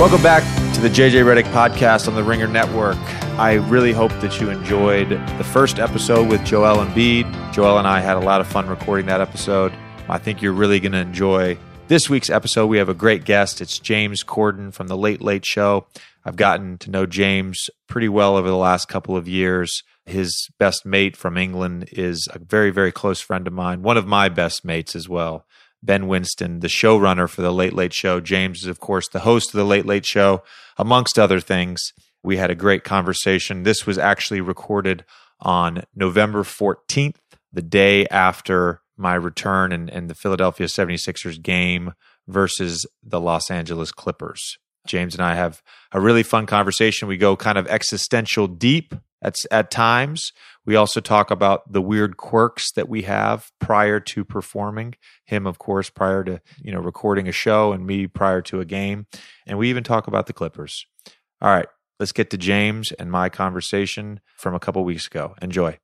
Welcome back to the JJ Redick podcast on the Ringer Network. I really hope that you enjoyed the first episode with Joel Embiid. Joel and I had a lot of fun recording that episode. I think you're really going to enjoy this week's episode. We have a great guest. It's James Corden from The Late Late Show. I've gotten to know James pretty well over the last couple of years. His best mate from England is a very, very close friend of mine, one of my best mates as well. Ben Winston, the showrunner for The Late Late Show. James is, of course, the host of The Late Late Show, amongst other things. We had a great conversation. This was actually recorded on November 14th, the day after my return and, and the Philadelphia 76ers game versus the Los Angeles Clippers. James and I have a really fun conversation. We go kind of existential deep at, at times. We also talk about the weird quirks that we have prior to performing. Him, of course, prior to you know recording a show, and me prior to a game. And we even talk about the Clippers. All right, let's get to James and my conversation from a couple weeks ago. Enjoy.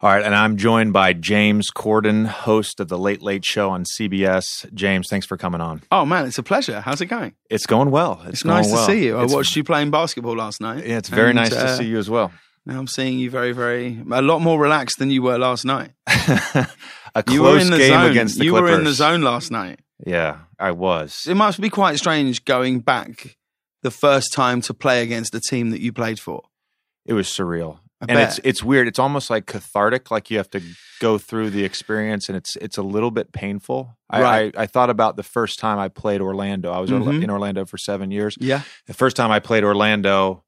All right, and I'm joined by James Corden, host of the Late Late Show on CBS. James, thanks for coming on. Oh man, it's a pleasure. How's it going? It's going well. It's, it's nice well. to see you. I it's, watched you playing basketball last night. Yeah, it's very and, nice uh, to see you as well. Now I'm seeing you very, very a lot more relaxed than you were last night. a close you were in the game zone. against the you Clippers. were in the zone last night. Yeah, I was. It must be quite strange going back the first time to play against the team that you played for. It was surreal. I and bet. it's it's weird. It's almost like cathartic. Like you have to go through the experience, and it's it's a little bit painful. Right. I, I, I thought about the first time I played Orlando. I was Mhm. in Orlando for seven years. Yeah. The first time I played Orlando,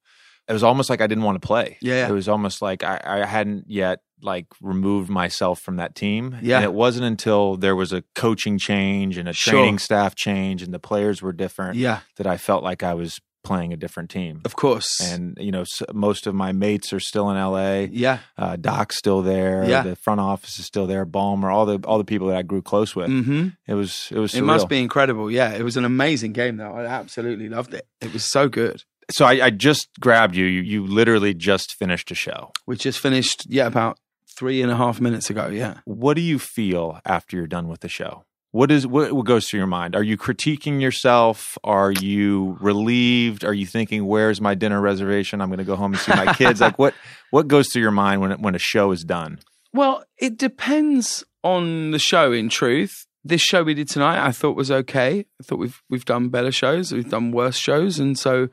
it was almost like I didn't want to play. Yeah. It was almost like I, I hadn't yet like removed myself from that team. Yeah. And it wasn't until there was a coaching change and a Sure. training staff change and the players were different Yeah. that I felt like I was playing a different team. Of course. And you know, most of my mates are still in LA. yeah. Uh, Doc's still there. Yeah. The front office is still there. Ballmer, all the all the people that I grew close with. hmm It was it was. It must be incredible. Yeah. It was an amazing game though. I absolutely loved it. It was so good. So I, I just grabbed you. you. You literally just finished a show. We just finished, yeah, about three and a half minutes ago. Yeah. What do you feel after you're done with the show? What is what, what goes through your mind? Are you critiquing yourself? Are you relieved? Are you thinking, "Where's my dinner reservation? I'm going to go home and see my kids." like what what goes through your mind when when a show is done? Well, it depends on the show. In truth, this show we did tonight, I thought was okay. I thought we've we've done better shows, we've done worse shows, and so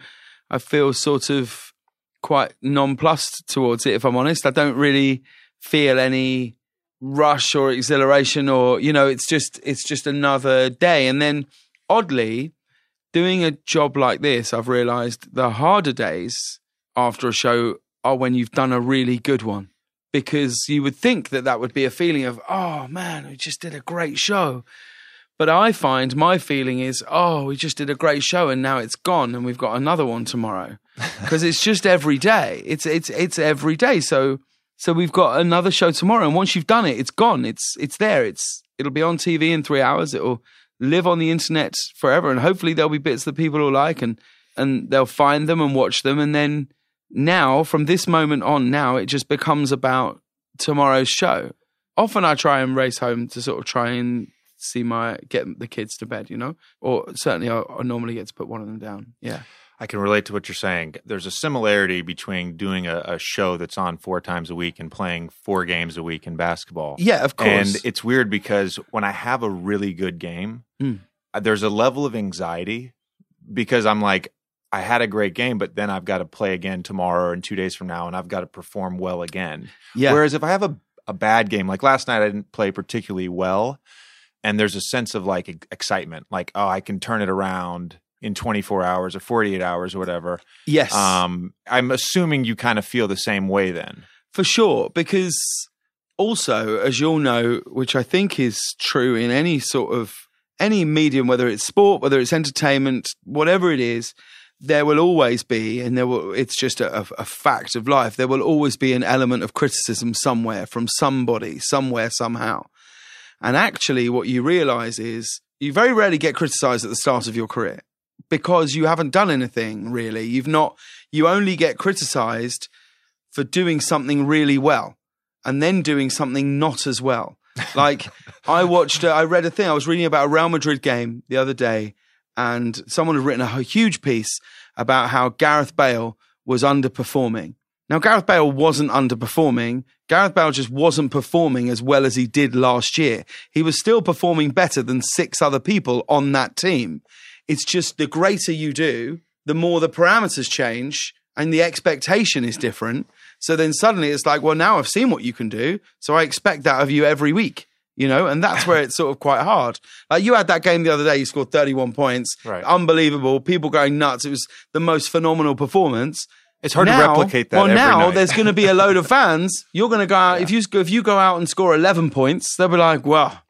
I feel sort of quite nonplussed towards it. If I'm honest, I don't really feel any rush or exhilaration, or you know, it's just it's just another day. And then, oddly, doing a job like this, I've realised the harder days after a show are when you've done a really good one because you would think that that would be a feeling of, oh man, we just did a great show. But I find my feeling is, oh, we just did a great show and now it's gone and we've got another one tomorrow. Because it's just every day. It's it's it's every day. So so we've got another show tomorrow and once you've done it, it's gone. It's it's there. It's it'll be on TV in 3 hours. It'll live on the internet forever and hopefully there'll be bits that people will like and and they'll find them and watch them and then now from this moment on now it just becomes about tomorrow's show often i try and race home to sort of try and see my get the kids to bed you know or certainly i, I normally get to put one of them down yeah I can relate to what you're saying. There's a similarity between doing a, a show that's on four times a week and playing four games a week in basketball. yeah of course And it's weird because when I have a really good game, Mm. there's a level of anxiety because I'm like, I had a great game, but then I've got to play again tomorrow and two days from now, and I've got to perform well again. yeah Whereas if I have a, a bad game, like last night, I didn't play particularly well, and there's a sense of like excitement, like, oh, I can turn it around in 24 hours or 48 hours or whatever. yes Um, I'm assuming you kind of feel the same way then. For sure, because also, as you'll know, which I think is true in any sort of any medium, whether it's sport, whether it's entertainment, whatever it is, there will always be, and there will. It's just a, a fact of life. There will always be an element of criticism somewhere from somebody, somewhere, somehow. And actually, what you realize is you very rarely get criticized at the start of your career because you haven't done anything really. You've not. You only get criticized for doing something really well and then doing something not as well. Like I watched, uh, I read a thing, I was reading about a Real Madrid game the other day, and someone had written a huge piece about how Gareth Bale was underperforming. Now, Gareth Bale wasn't underperforming. Gareth Bale just wasn't performing as well as he did last year. He was still performing better than six other people on that team. It's just the greater you do, the more the parameters change and the expectation is different. So then suddenly it's like, well, now I've seen what you can do. So I expect that of you every week you know, and that's where it's sort of quite hard. Like you had that game the other day, you scored 31 points. Right. Unbelievable. People going nuts. It was the most phenomenal performance. It's hard now, to replicate that. Well, every now there's going to be a load of fans. You're going to go out if you if you go out and score 11 points, they'll be like, well,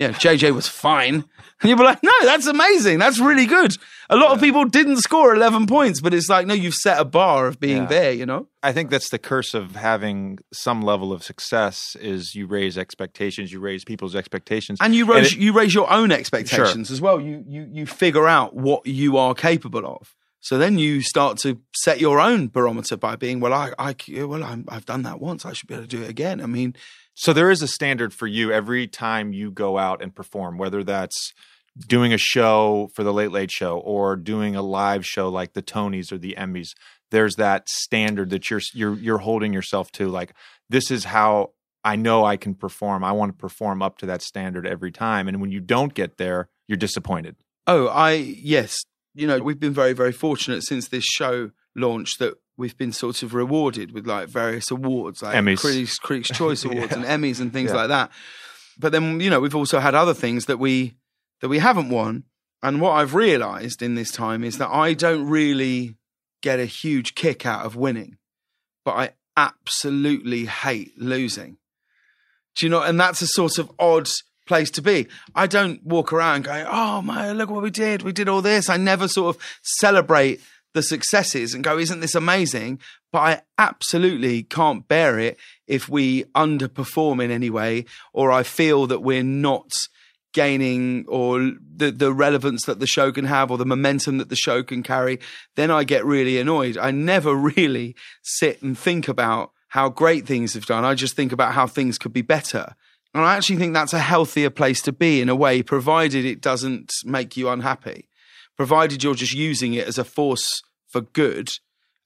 yeah, JJ was fine, and you'll be like, no, that's amazing. That's really good. A lot of people didn't score 11 points, but it's like, no, you've set a bar of being Yeah. there. You know. I think that's the curse of having some level of success is you raise expectations, you raise people's expectations. and you raise it- you raise your own expectations as well. You you you figure out what you are capable of. So then you start to set your own barometer by being well. I I well I'm, I've done that once. I should be able to do it again. I mean, So there is a standard for you every time you go out and perform, whether that's doing a show for the Late Late Show or doing a live show like the Tonys or the Emmys. There's that standard that you're you're you're holding yourself to. Like this is how I know I can perform. I want to perform up to that standard every time. And when you don't get there, you're disappointed. oh I yes, you know we've been very very fortunate since this show launched that we've been sort of rewarded with like various awards like Emmys. Critics Critics Choice Awards Yeah. and Emmys and things Yeah. like that. But then you know we've also had other things that we that we haven't won. And what I've realized in this time is that I don't really get a huge kick out of winning, but I absolutely hate losing. Do you know? And that's a sort of odd place to be. I don't walk around going, "Oh my, look what we did! We did all this." I never sort of celebrate the successes and go, "Isn't this amazing?" But I absolutely can't bear it if we underperform in any way, or I feel that we're not gaining or the the relevance that the show can have or the momentum that the show can carry then i get really annoyed i never really sit and think about how great things have done i just think about how things could be better and i actually think that's a healthier place to be in a way provided it doesn't make you unhappy provided you're just using it as a force for good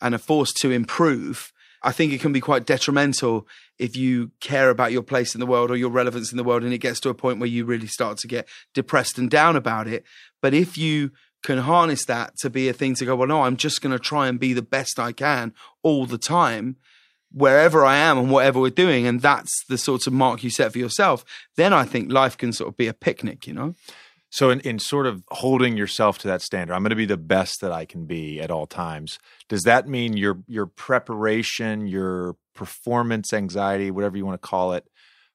and a force to improve I think it can be quite detrimental if you care about your place in the world or your relevance in the world and it gets to a point where you really start to get depressed and down about it. But if you can harness that to be a thing to go, well, no, I'm just going to try and be the best I can all the time, wherever I am and whatever we're doing. And that's the sort of mark you set for yourself. Then I think life can sort of be a picnic, you know? So, in, in sort of holding yourself to that standard, I'm going to be the best that I can be at all times. Does that mean your your preparation, your performance anxiety, whatever you want to call it,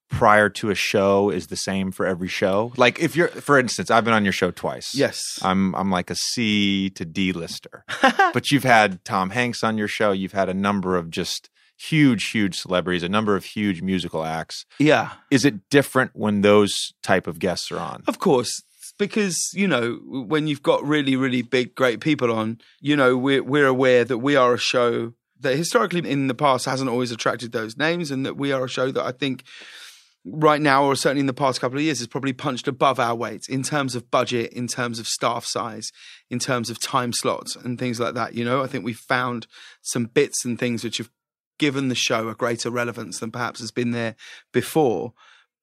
prior to a show is the same for every show? Like, if you're, for instance, I've been on your show twice. Yes. I'm I'm like a C to D lister, but you've had Tom Hanks on your show. You've had a number of just huge, huge celebrities, a number of huge musical acts. yeah. Is it different when those type of guests are on? Of course, because you know when you've got really, really big, great people on, you know we're we're aware that we are a show that historically in the past hasn't always attracted those names, and that we are a show that I think right now, or certainly in the past couple of years, has probably punched above our weight in terms of budget, in terms of staff size, in terms of time slots, and things like that. You know, I think we've found some bits and things which have given the show a greater relevance than perhaps has been there before.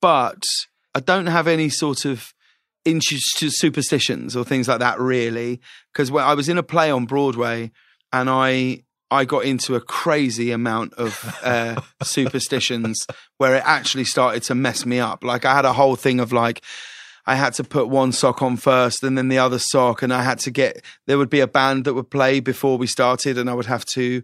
But I don't have any sort of into superstitions or things like that really because when I was in a play on Broadway and I I got into a crazy amount of uh, superstitions where it actually started to mess me up. Like I had a whole thing of like I had to put one sock on first and then the other sock, and I had to get there would be a band that would play before we started, and I would have to.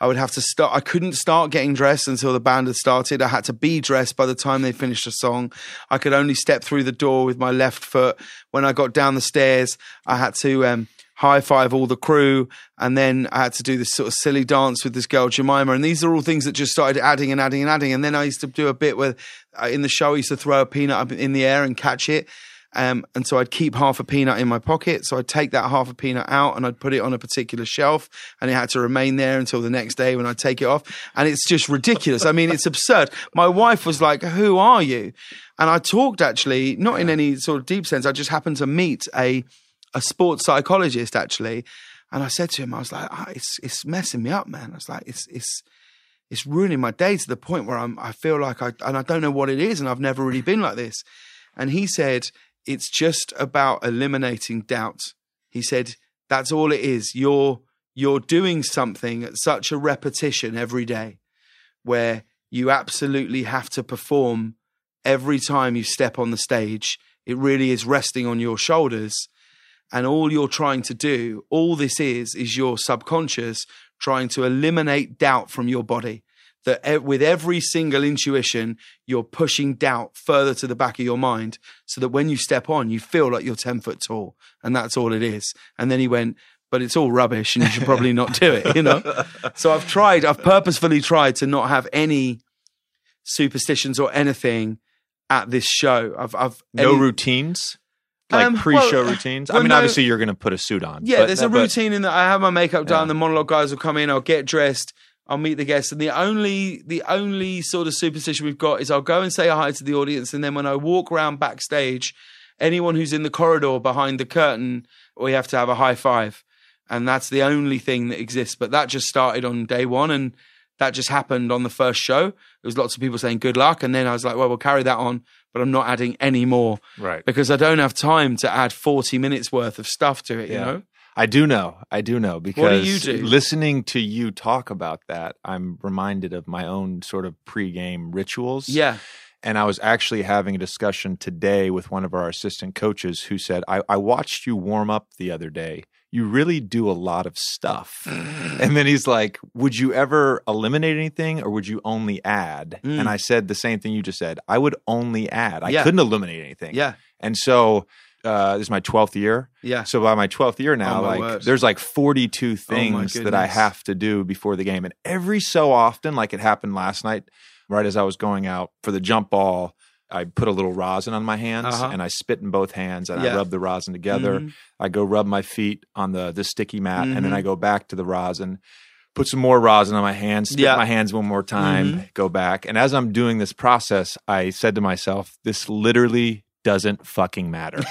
I would have to start. I couldn't start getting dressed until the band had started. I had to be dressed by the time they finished a song. I could only step through the door with my left foot. When I got down the stairs, I had to um, high five all the crew, and then I had to do this sort of silly dance with this girl Jemima. And these are all things that just started adding and adding and adding. And then I used to do a bit where uh, in the show I used to throw a peanut up in the air and catch it. Um, and so I'd keep half a peanut in my pocket. So I'd take that half a peanut out and I'd put it on a particular shelf and it had to remain there until the next day when I'd take it off. And it's just ridiculous. I mean, it's absurd. My wife was like, Who are you? And I talked actually, not in any sort of deep sense. I just happened to meet a a sports psychologist actually, and I said to him, I was like, oh, it's it's messing me up, man. I was like, it's it's it's ruining my day to the point where I'm I feel like I and I don't know what it is, and I've never really been like this. And he said, it's just about eliminating doubt. He said, that's all it is. You're you're doing something at such a repetition every day where you absolutely have to perform every time you step on the stage. It really is resting on your shoulders. And all you're trying to do, all this is, is your subconscious trying to eliminate doubt from your body. That with every single intuition, you're pushing doubt further to the back of your mind so that when you step on, you feel like you're 10 foot tall. And that's all it is. And then he went, but it's all rubbish and you should probably not do it, you know? So I've tried, I've purposefully tried to not have any superstitions or anything at this show. I've, I've no any, routines, like Um, pre-show well, routines. well, I mean, no- obviously you're going to put a suit on. Yeah, but- there's a but- routine in that I have my makeup done. Yeah. The monologue guys will come in. I'll get dressed. I'll meet the guests, and the only the only sort of superstition we've got is I'll go and say hi to the audience, and then when I walk around backstage, anyone who's in the corridor behind the curtain, we have to have a high five, and that's the only thing that exists. But that just started on day one, and that just happened on the first show. There was lots of people saying good luck, and then I was like, well, we'll carry that on, but I'm not adding any more Right. because I don't have time to add 40 minutes worth of stuff to it. You know. I do know. I do know because you do? listening to you talk about that, I'm reminded of my own sort of pre-game rituals. Yeah. And I was actually having a discussion today with one of our assistant coaches who said, I, I watched you warm up the other day. You really do a lot of stuff. and then he's like, Would you ever eliminate anything or would you only add? Mm. And I said the same thing you just said. I would only add. I Yeah. couldn't eliminate anything. Yeah. And so uh, this is my 12th year. Yeah. So by my 12th year now, Oh, like there's like 42 Oh, things that I have to do before the game. And every so often, like it happened last night, right as I was going out for the jump ball, I put a little rosin on my hands Uh-huh. and I spit in both hands and I rub the rosin together. Mhm. I go rub my feet on the the sticky mat and then Mhm. I go back to the rosin, put some more rosin on my hands, spit Yeah. Mm-hmm. my hands one more time, go back. And as I'm doing this process, I said to myself, this literally doesn't fucking matter.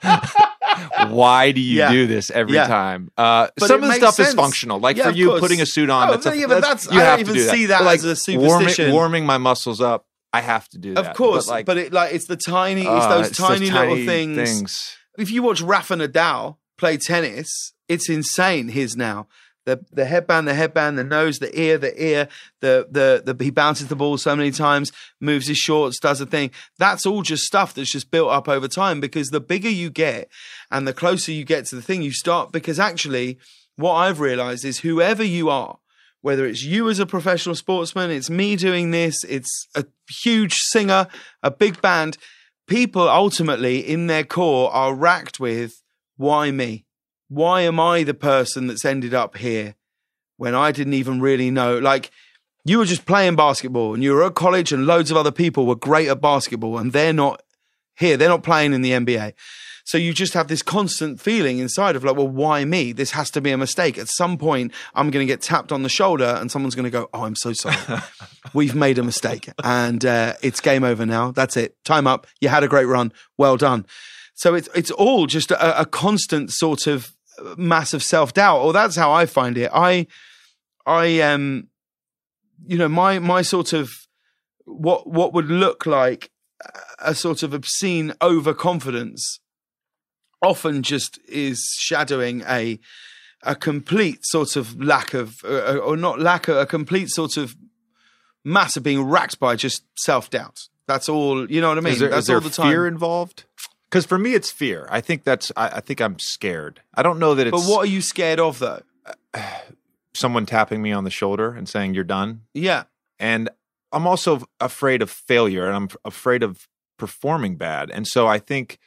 Why do you Yeah. do this every Yeah. time? Uh, some of the stuff sense. is functional. Like Yeah, for you, putting a suit on. Oh, that's a, but that's, that's- you I don't have even to do that. see that But, like, as a superstition. Warming, my muscles up, I have to do that. Of course, but, but, like, it like it's the tiny, it's uh, those it's tiny little things. things. If you watch Rafa Nadal play tennis, it's insane. His now the the headband, the headband, the nose, the ear, the ear, the the the he bounces the ball so many times, moves his shorts, does a thing. That's all just stuff that's just built up over time. Because the bigger you get, and the closer you get to the thing, you start. Because actually, what I've realized is whoever you are, whether it's you as a professional sportsman, it's me doing this, it's a huge singer, a big band, people ultimately in their core are racked with why me? Why am I the person that's ended up here when I didn't even really know? Like, you were just playing basketball and you were at college and loads of other people were great at basketball and they're not here. They're not playing in the NBA. So you just have this constant feeling inside of like, well, why me? This has to be a mistake. At some point, I'm going to get tapped on the shoulder and someone's going to go, oh, I'm so sorry. We've made a mistake and uh, it's game over now. That's it. Time up. You had a great run. Well done. So it's it's all just a, a constant sort of massive self doubt. Or that's how I find it. I I um you know my my sort of what what would look like a sort of obscene overconfidence often just is shadowing a a complete sort of lack of uh, or not lack of a complete sort of mass of being racked by just self doubt. That's all. You know what I mean? is there, That's is there all the time. fear involved? Because for me, it's fear. I think that's. I, I think I'm scared. I don't know that it's but what are you scared of though? someone tapping me on the shoulder and saying you're done. Yeah. And I'm also afraid of failure, and I'm afraid of performing bad. And so I think,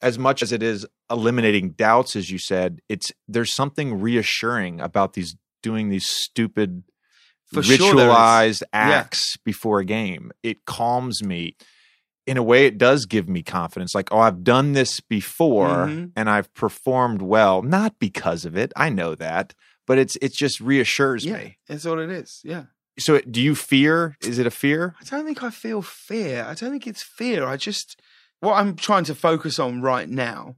as much as it is eliminating doubts, as you said, it's there's something reassuring about these doing these stupid For sure ritualized acts before a game. It calms me. In a way, it does give me confidence. Like, oh, I've done this before Mhm. and I've performed well, not because of it. I know that, but it's it just reassures Yeah. me. That's all it is. Yeah. So, do you fear? Is it a fear? I don't think I feel fear. I don't think it's fear. I just what I'm trying to focus on right now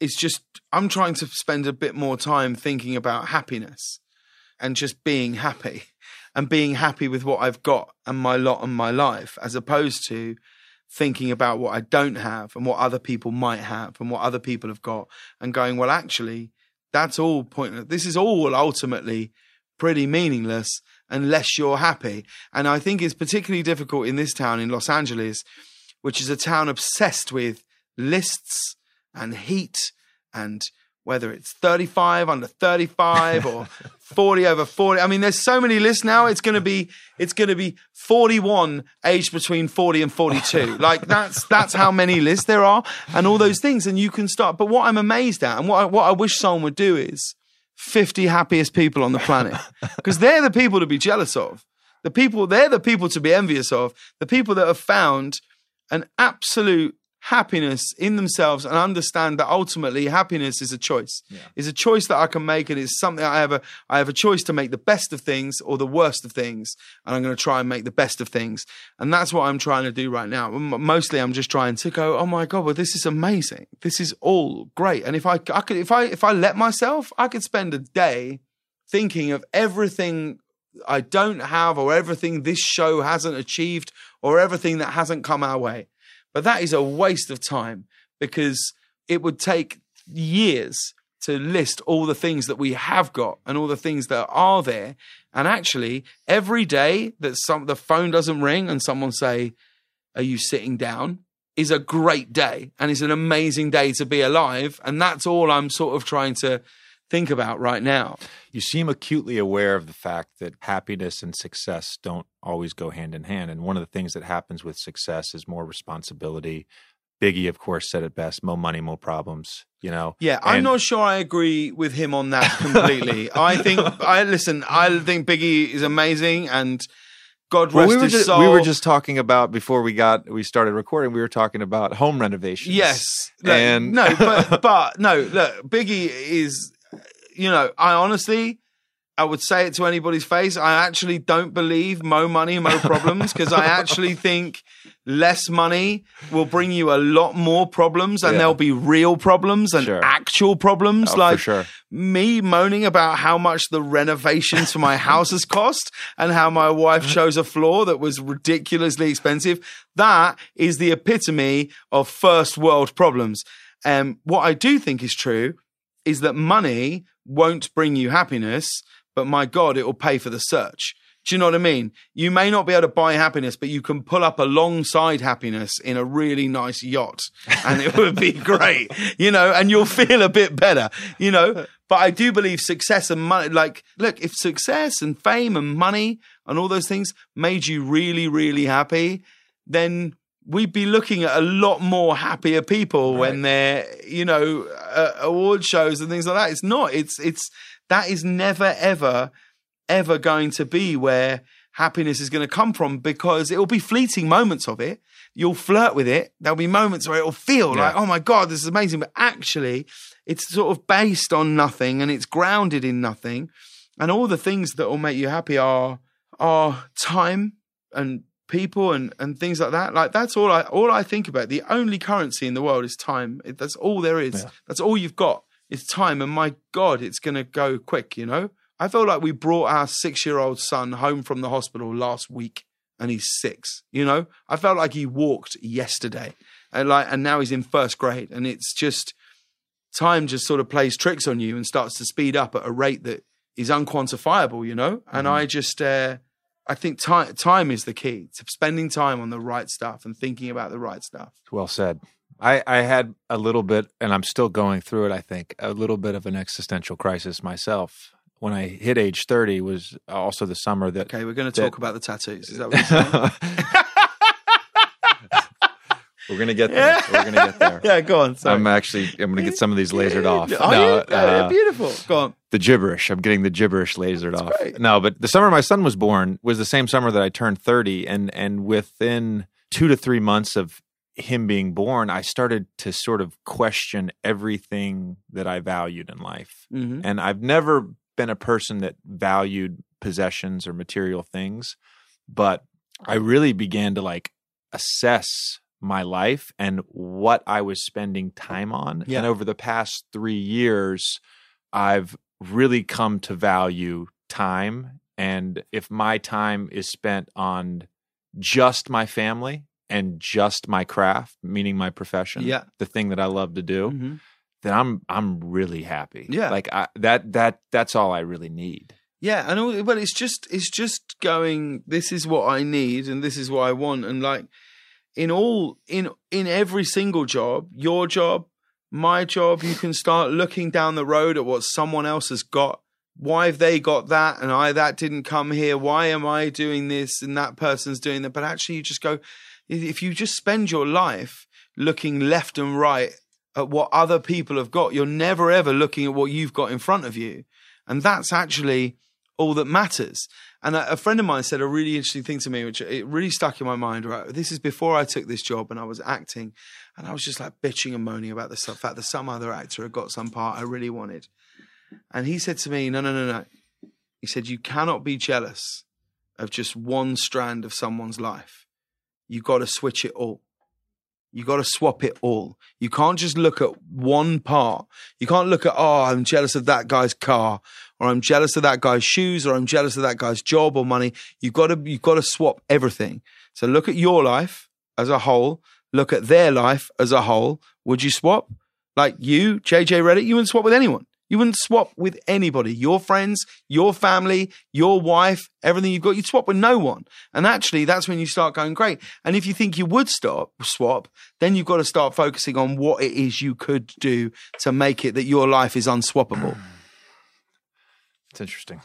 is just I'm trying to spend a bit more time thinking about happiness and just being happy and being happy with what I've got and my lot and my life, as opposed to thinking about what I don't have and what other people might have and what other people have got and going, well, actually, that's all pointless. This is all ultimately pretty meaningless unless you're happy. And I think it's particularly difficult in this town in Los Angeles, which is a town obsessed with lists and heat and whether it's 35 under 35 or 40 over 40 i mean there's so many lists now. It's going to be it's going to be 41 aged between 40 and 42 like that's that's how many lists there are and all those things and you can start. But what i'm amazed at and what I, what I wish someone would do is 50 happiest people on the planet. Because they're the people to be jealous of. The people they're the people to be envious of. The people that have found an absolute happiness in themselves and understand that ultimately happiness is a choice. Yeah. Is a choice that I can make and it's something I have a I have a choice to make the best of things or the worst of things and I'm going to try and make the best of things. And that's what I'm trying to do right now. Mostly I'm just trying to go, "Oh my god, well this is amazing. This is all great." And if I I could if I if I let myself, I could spend a day thinking of everything I don't have or everything this show hasn't achieved or everything that hasn't come our way but that is a waste of time because it would take years to list all the things that we have got and all the things that are there. And actually, every day that some the phone doesn't ring and someone say, "Are you sitting down?" is a great day and it's an amazing day to be alive. And that's all I'm sort of trying to think about right now. You seem acutely aware of the fact that happiness and success don't always go hand in hand. And one of the things that happens with success is more responsibility. Biggie, of course, said it best more money, more problems, you know? Yeah, and- I'm not sure I agree with him on that completely. I think, I listen, I think Biggie is amazing and. God rest well, we his just, soul. We were just talking about before we got we started recording. We were talking about home renovations. Yes, and no, but but no. Look, Biggie is you know, I honestly, I would say it to anybody's face. I actually don't believe mo money, mo problems because I actually think less money will bring you a lot more problems and yeah. there'll be real problems and sure. actual problems. Oh, like sure. me moaning about how much the renovations for my house has cost and how my wife chose a floor that was ridiculously expensive. That is the epitome of first world problems. And um, what I do think is true is that money won't bring you happiness, but my God, it will pay for the search. Do you know what I mean? You may not be able to buy happiness, but you can pull up alongside happiness in a really nice yacht and it would be great, you know, and you'll feel a bit better, you know. But I do believe success and money, like, look, if success and fame and money and all those things made you really, really happy, then we'd be looking at a lot more happier people right. when they're you know uh, award shows and things like that. It's not. It's it's that is never ever ever going to be where happiness is going to come from because it will be fleeting moments of it. You'll flirt with it. There'll be moments where it'll feel yeah. like oh my god this is amazing. But actually it's sort of based on nothing and it's grounded in nothing. And all the things that will make you happy are are time and people and, and things like that. Like that's all I all I think about. The only currency in the world is time. That's all there is. Yeah. That's all you've got is time. And my God, it's going to go quick. You know. I felt like we brought our six year old son home from the hospital last week, and he's six. You know, I felt like he walked yesterday, and like, and now he's in first grade, and it's just time just sort of plays tricks on you and starts to speed up at a rate that is unquantifiable. You know, and mm-hmm. I just. Uh, I think time time is the key to spending time on the right stuff and thinking about the right stuff. Well said. I, I had a little bit, and I'm still going through it. I think a little bit of an existential crisis myself when I hit age 30 was also the summer that. Okay, we're going to talk about the tattoos. Is that what you're saying? We're gonna get there. We're gonna get there. yeah, go on. Sorry. I'm actually I'm gonna get some of these lasered off. Oh, no, uh, beautiful. Go on. The gibberish. I'm getting the gibberish lasered That's off. Great. No, but the summer my son was born was the same summer that I turned 30, and and within two to three months of him being born, I started to sort of question everything that I valued in life, mm-hmm. and I've never been a person that valued possessions or material things, but I really began to like assess my life and what I was spending time on. Yeah. And over the past three years, I've really come to value time. And if my time is spent on just my family and just my craft, meaning my profession, Yeah. the thing that I love to do, Mhm. then I'm I'm really happy. Yeah. like I, that that that's all I really need. Yeah, and all, but it's just it's just going. This is what I need, and this is what I want, and like in all in in every single job, your job, my job, you can start looking down the road at what someone else has got. Why have they got that, and I that didn't come here? Why am I doing this, and that person's doing that? But actually, you just go. If you just spend your life looking left and right at what other people have got, you're never ever looking at what you've got in front of you, and that's actually all that matters. And a, friend of mine said a really interesting thing to me, which it really stuck in my mind. Right, this is before I took this job and I was acting, and I was just like bitching and moaning about the fact that some other actor had got some part I really wanted. And he said to me, "No, no, no, no." He said, "You cannot be jealous of just one strand of someone's life. You got to switch it all." You got to swap it all. You can't just look at one part. You can't look at, oh, I'm jealous of that guy's car, or I'm jealous of that guy's shoes, or I'm jealous of that guy's job or money. You've got to, you've got to swap everything. So look at your life as a whole. Look at their life as a whole. Would you swap? Like you, JJ Redick, you wouldn't swap with anyone. You wouldn't swap with anybody. Your friends, your family, your wife, everything you've got, you'd swap with no one. And actually, that's when you start going great. And if you think you would stop swap, then you've got to start focusing on what it is you could do to make it that your life is unswappable. It's interesting.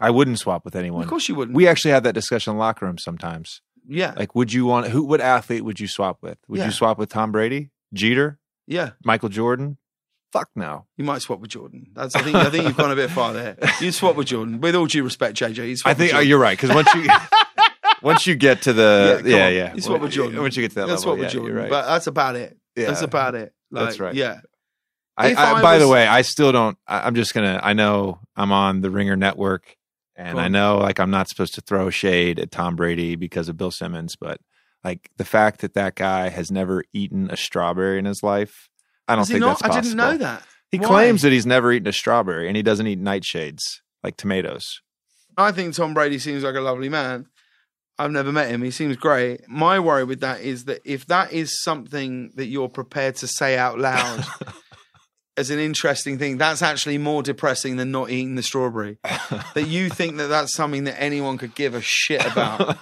I wouldn't swap with anyone. Of course you wouldn't. We actually have that discussion in the locker room sometimes. yeah, Like, would you want who? What athlete would you swap with? Would Yeah. you swap with Tom Brady, Jeter, yeah. Michael Jordan? Fuck no. You might swap with Jordan. That's I think I think you've gone a bit far there. You swap with Jordan. With all due respect, JJ, you swap I think with oh, Jordan. you're right because once you once you get to the come yeah on. yeah, You swap with Jordan. Once you get to that That's level, what yeah, you're right. But that's about it. yeah. That's about it. Like, That's right. Yeah. I, I, I by the way, I still don't. I, I'm just gonna. I know I'm on the Ringer Network, and Go I know like I'm not supposed to throw shade at Tom Brady because of Bill Simmons, but like the fact that that guy has never eaten a strawberry in his life, I don't think not? that's I possible. didn't know that. He Why? claims that he's never eaten a strawberry, and he doesn't eat nightshades like tomatoes. I think Tom Brady seems like a lovely man. I've never met him. He seems great. My worry with that is that if that is something that you're prepared to say out loud as an interesting thing, that's actually more depressing than not eating the strawberry. that you think that that's something that anyone could give a shit about,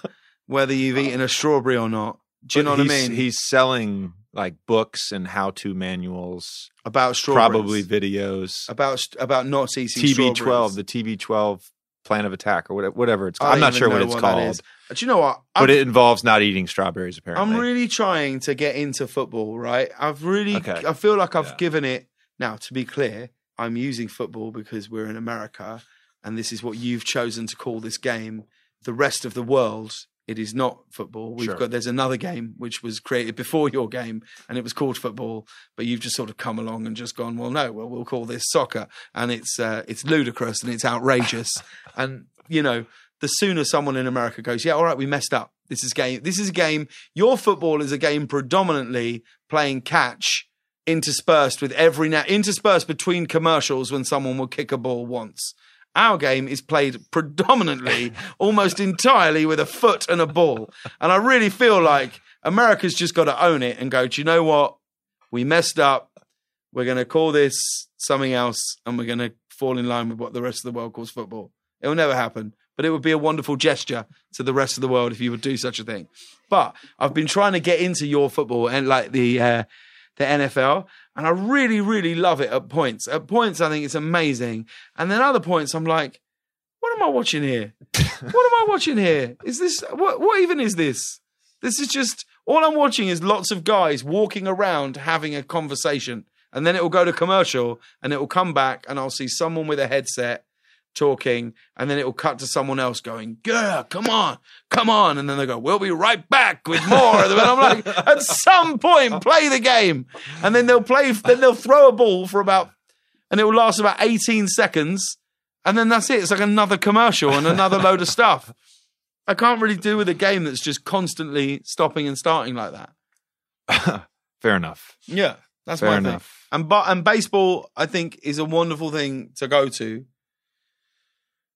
whether you've eaten a strawberry or not. Do you know what I mean? He's selling like books and how-to manuals, about strawberries. probably videos. about about not eating TB12, the TB12 plan of attack, or whatever, whatever it's called. I'm not sure what it's what called. But you know what? but I've- it involves not eating strawberries. Apparently, I'm really trying to get into football, right? I've really, Okay. I feel like I've Yeah. given it. Now, to be clear, I'm using football because we're in America and this is what you've chosen to call this game. The rest of the world, it is not football. We've Sure. got, there's another game which was created before your game and it was called football, but you've just sort of come along and just gone, well, no, well, we'll call this soccer. And it's, uh, it's ludicrous and it's outrageous. and, you know, the sooner someone in America goes, yeah, all right, we messed up. This is game. This is a game. Your football is a game predominantly playing catch, interspersed with every now interspersed between commercials when someone will kick a ball once. Our game is played predominantly, almost entirely with a foot and a ball. And I really feel like America's just got to own it and go, do you know what? We messed up. We're going to call this something else and we're going to fall in line with what the rest of the world calls football. It will never happen, but it would be a wonderful gesture to the rest of the world if you would do such a thing. But I've been trying to get into your football and like the uh, the NFL, and I really, really love it at points. At points, I think it's amazing, and then other points, I'm like, what am I watching here? what am I watching here? Is this what? What even is this? This is just all I'm watching is lots of guys walking around having a conversation, and then it will go to commercial, and it will come back, and I'll see someone with a headset talking, and then it will cut to someone else going, "Yeah, come on, come on," and then they go, "We'll be right back with more." and I'm like, at some point, play the game, and then they'll play, then they'll throw a ball for about, and it will last about 18 seconds, and then that's it. It's like another commercial and another load of stuff. I can't really do with a game that's just constantly stopping and starting like that. Fair enough. Yeah, that's Fair my thing. enough. And but and baseball, I think, is a wonderful thing to go to.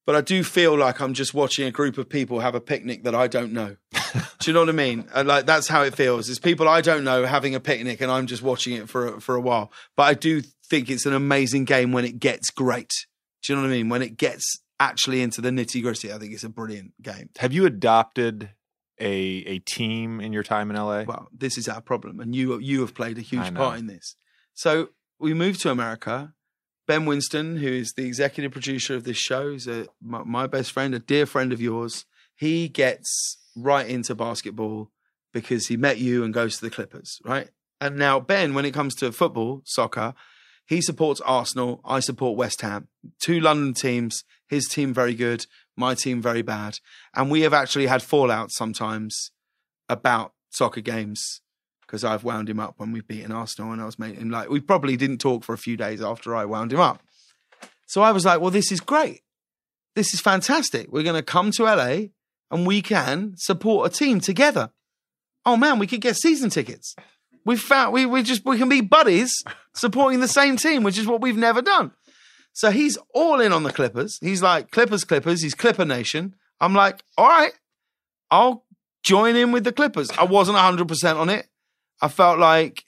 But I do feel like I'm just watching a group of people have a picnic that I don't know. do you know what I mean? And like that's how it feels. It's people I don't know having a picnic, and I'm just watching it for for a while. But I do think it's an amazing game when it gets great. Do you know what I mean? When it gets actually into the nitty gritty, I think it's a brilliant game. Have you adopted a a team in your time in LA? well, this is our problem, and you you have played a huge part in this. So we moved to America. Ben Winston, who is the executive producer of this show, is a, my, my best friend, a dear friend of yours. He gets right into basketball because he met you and goes to the Clippers, right? And now Ben, when it comes to football, soccer, he supports Arsenal. I support West Ham. Two London teams. His team very good. My team very bad. And we have actually had fallout sometimes about soccer games because I've wound him up when we've beaten Arsenal and I was making like we probably didn't talk for a few days after I wound him up. So I was like, well, this is great. This is fantastic. We're going to come to LA and we can support a team together. Oh man, we could get season tickets. We've found we we just we can be buddies supporting the same team, which is what we've never done. So he's all in on the Clippers. He's like Clippers, Clippers. He's Clipper Nation. I'm like, all right, I'll join in with the Clippers. I wasn't 100% on it. I felt like,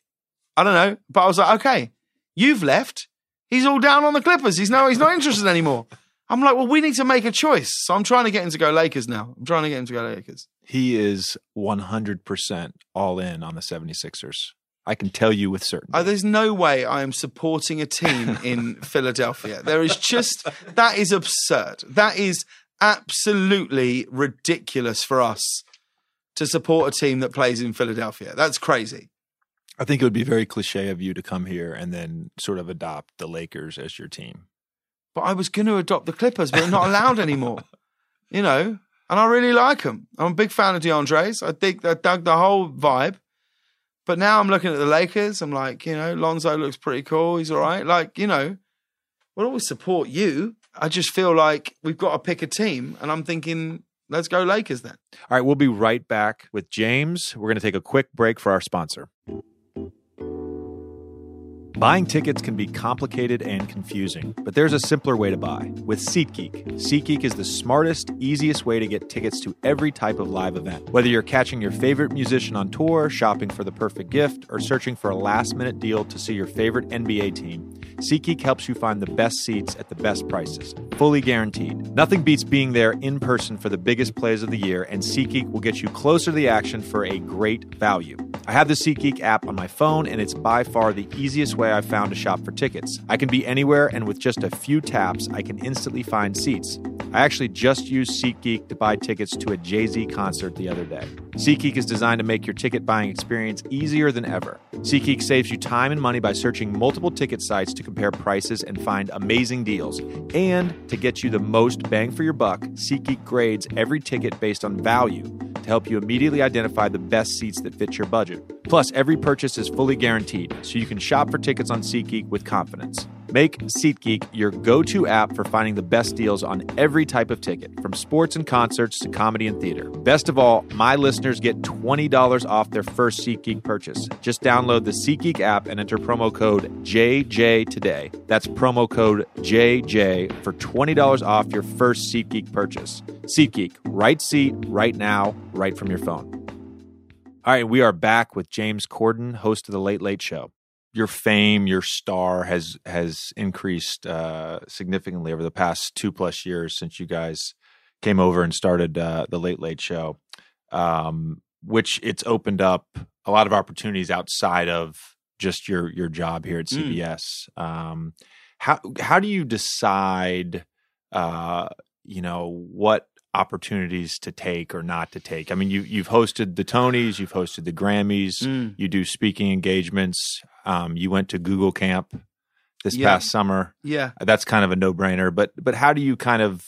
I don't know, but I was like, okay, you've left. He's all down on the Clippers. He's no, he's not interested anymore. I'm like, well, we need to make a choice. So I'm trying to get him to go Lakers now. I'm trying to get him to go Lakers. He is 100% all in on the 76ers. I can tell you with certainty. Oh, there's no way I am supporting a team in Philadelphia. There is just, that is absurd. That is absolutely ridiculous for us to support a team that plays in Philadelphia. That's crazy. I think it would be very cliche of you to come here and then sort of adopt the Lakers as your team. But I was going to adopt the Clippers, but they're not allowed anymore. You know, and I really like them. I'm a big fan of DeAndre's. I think I dug the whole vibe. But now I'm looking at the Lakers. I'm like, you know, Lonzo looks pretty cool. He's all right. Like, you know, we'll always support you. I just feel like we've got to pick a team, and I'm thinking, let's go Lakers then. All right, we'll be right back with James. We're going to take a quick break for our sponsor. Buying tickets can be complicated and confusing, but there's a simpler way to buy with SeatGeek. SeatGeek is the smartest, easiest way to get tickets to every type of live event. Whether you're catching your favorite musician on tour, shopping for the perfect gift, or searching for a last minute deal to see your favorite NBA team, SeatGeek helps you find the best seats at the best prices, fully guaranteed. Nothing beats being there in person for the biggest plays of the year, and SeatGeek will get you closer to the action for a great value. I have the SeatGeek app on my phone, and it's by far the easiest way I've found to shop for tickets. I can be anywhere, and with just a few taps, I can instantly find seats. I actually just used SeatGeek to buy tickets to a Jay Z concert the other day. SeatGeek is designed to make your ticket buying experience easier than ever. SeatGeek saves you time and money by searching multiple ticket sites to compare prices and find amazing deals. And to get you the most bang for your buck, SeatGeek grades every ticket based on value to help you immediately identify the best seats that fit your budget. Plus, every purchase is fully guaranteed, so you can shop for tickets on SeatGeek with confidence. Make SeatGeek your go to app for finding the best deals on every type of ticket, from sports and concerts to comedy and theater. Best of all, my listeners get $20 off their first SeatGeek purchase. Just download the SeatGeek app and enter promo code JJ today. That's promo code JJ for $20 off your first SeatGeek purchase. SeatGeek, right seat, right now, right from your phone. All right, we are back with James Corden, host of the Late Late Show. Your fame, your star has has increased uh, significantly over the past two plus years since you guys came over and started uh, the Late Late Show, um, which it's opened up a lot of opportunities outside of just your your job here at Mm. CBS. Um, how how do you decide, uh, you know, what opportunities to take or not to take? I mean, you you've hosted the Tonys, you've hosted the Grammys, Mm. you do speaking engagements. Um, you went to Google Camp this Yeah. past summer. Yeah. That's kind of a no brainer. But but how do you kind of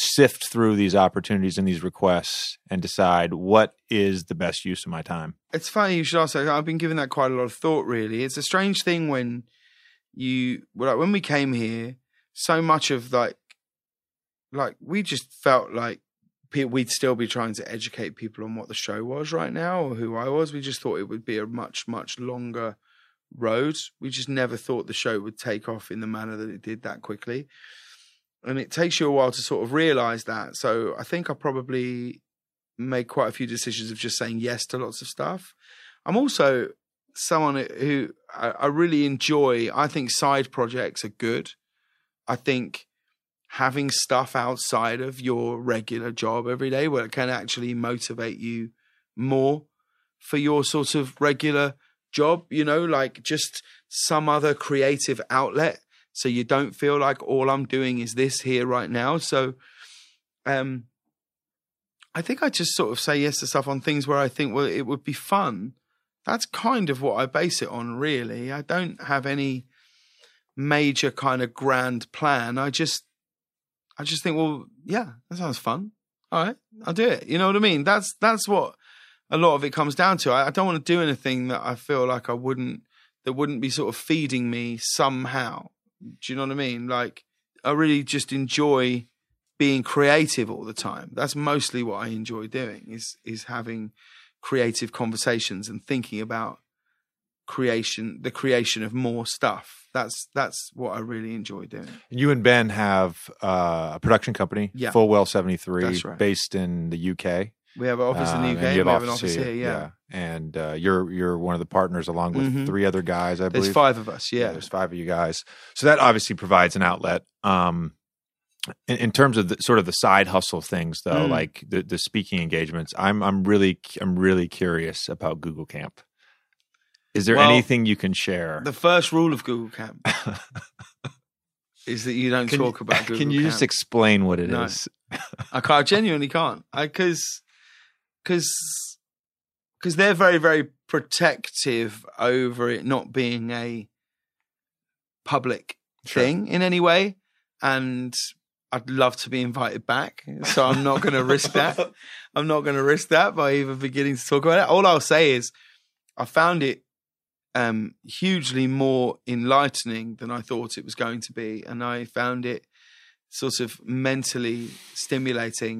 sift through these opportunities and these requests and decide what is the best use of my time? It's funny you should ask that. I've been giving that quite a lot of thought. Really, it's a strange thing when you like when we came here. So much of like, like we just felt like we'd still be trying to educate people on what the show was right now or who I was. We just thought it would be a much, much longer road. We just never thought the show would take off in the manner that it did that quickly. And it takes you a while to sort of realize that. So I think I probably made quite a few decisions of just saying yes to lots of stuff. I'm also someone who I, really enjoy. I think side projects are good. I think having stuff outside of your regular job every day where it can actually motivate you more for your sort of regular job, you know, like just some other creative outlet. So you don't feel like all I'm doing is this here right now. So um I think I just sort of say yes to stuff on things where I think, well, it would be fun. That's kind of what I base it on, really. I don't have any major kind of grand plan. I just I just think, well, yeah, that sounds fun. All right, I'll do it. You know what I mean? That's that's what a lot of it comes down to. I, I don't want to do anything that I feel like I wouldn't that wouldn't be sort of feeding me somehow. Do you know what I mean? Like I really just enjoy being creative all the time. That's mostly what I enjoy doing is is having creative conversations and thinking about creation the creation of more stuff. That's that's what I really enjoy doing. You and Ben have uh, a production company, Yeah. Fulwell seventy three, That's right. based in the UK. We have an office in the UK. and we have an office office here. Yeah. And uh, you're you're one of the partners along with Mhm. three other guys, I There's believe. five of us. Yeah. there's five of you guys. So that obviously provides an outlet. Um, in, in terms of the, sort of the side hustle things, though, Mm. like the, the speaking engagements, I'm I'm really I'm really curious about Google Camp. Is there Well, anything you can share? The first rule of Google Camp is that you don't Can talk you- about Google Can you Camp. just explain what it is? No. I can't. I genuinely can't. Because because because they're very very protective over it not being a public Sure. thing in any way, and I'd love to be invited back. So I'm not going to risk that. I'm not going to risk that by even beginning to talk about it. All I'll say is I found it um, hugely more enlightening than I thought it was going to be, and I found it sort of mentally stimulating